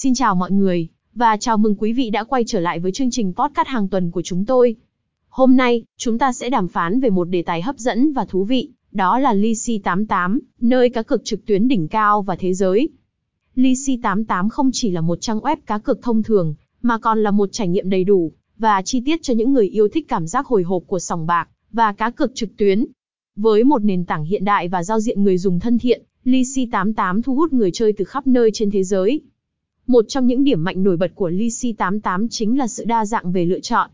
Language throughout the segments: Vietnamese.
Xin chào mọi người, và chào mừng quý vị đã quay trở lại với chương trình podcast hàng tuần của chúng tôi. Hôm nay, chúng ta sẽ đàm phán về một đề tài hấp dẫn và thú vị, đó là Lisi 88, nơi cá cược trực tuyến đỉnh cao và thế giới. Lisi 88 không chỉ là một trang web cá cược thông thường, mà còn là một trải nghiệm đầy đủ và chi tiết cho những người yêu thích cảm giác hồi hộp của sòng bạc và cá cược trực tuyến. Với một nền tảng hiện đại và giao diện người dùng thân thiện, Lisi 88 thu hút người chơi từ khắp nơi trên thế giới. Một trong những điểm mạnh nổi bật của LC88 chính là sự đa dạng về lựa chọn.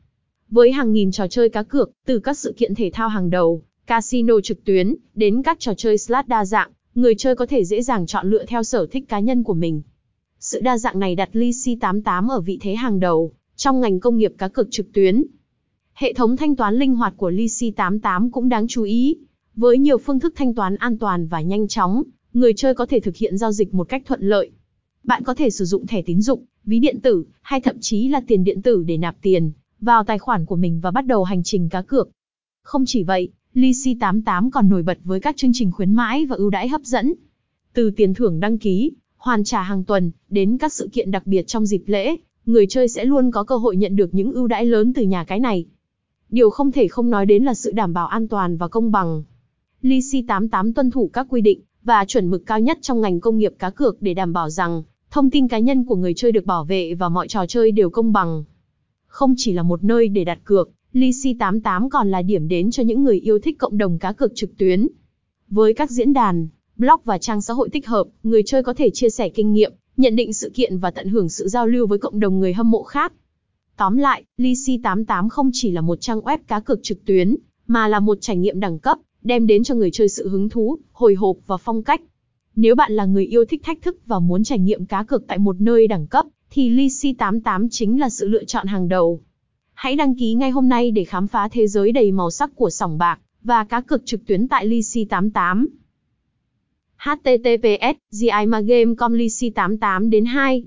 Với hàng nghìn trò chơi cá cược, từ các sự kiện thể thao hàng đầu, casino trực tuyến, đến các trò chơi slot đa dạng, người chơi có thể dễ dàng chọn lựa theo sở thích cá nhân của mình. Sự đa dạng này đặt LC88 ở vị thế hàng đầu trong ngành công nghiệp cá cược trực tuyến. Hệ thống thanh toán linh hoạt của LC88 cũng đáng chú ý. Với nhiều phương thức thanh toán an toàn và nhanh chóng, người chơi có thể thực hiện giao dịch một cách thuận lợi. Bạn có thể sử dụng thẻ tín dụng, ví điện tử, hay thậm chí là tiền điện tử để nạp tiền vào tài khoản của mình và bắt đầu hành trình cá cược. Không chỉ vậy, Lisi 88 còn nổi bật với các chương trình khuyến mãi và ưu đãi hấp dẫn. Từ tiền thưởng đăng ký, hoàn trả hàng tuần, đến các sự kiện đặc biệt trong dịp lễ, người chơi sẽ luôn có cơ hội nhận được những ưu đãi lớn từ nhà cái này. Điều không thể không nói đến là sự đảm bảo an toàn và công bằng. Lisi 88 tuân thủ các quy định và chuẩn mực cao nhất trong ngành công nghiệp cá cược để đảm bảo rằng thông tin cá nhân của người chơi được bảo vệ và mọi trò chơi đều công bằng. Không chỉ là một nơi để đặt cược, Lisi 88 còn là điểm đến cho những người yêu thích cộng đồng cá cược trực tuyến. Với các diễn đàn, blog và trang xã hội tích hợp, người chơi có thể chia sẻ kinh nghiệm, nhận định sự kiện và tận hưởng sự giao lưu với cộng đồng người hâm mộ khác. Tóm lại, Lisi 88 không chỉ là một trang web cá cược trực tuyến, mà là một trải nghiệm đẳng cấp, đem đến cho người chơi sự hứng thú, hồi hộp và phong cách. Nếu bạn là người yêu thích thách thức và muốn trải nghiệm cá cược tại một nơi đẳng cấp, thì Lisi 88 chính là sự lựa chọn hàng đầu. Hãy đăng ký ngay hôm nay để khám phá thế giới đầy màu sắc của sòng bạc và cá cược trực tuyến tại Lisi 88. https gimagame.com Lisi 88 đến 2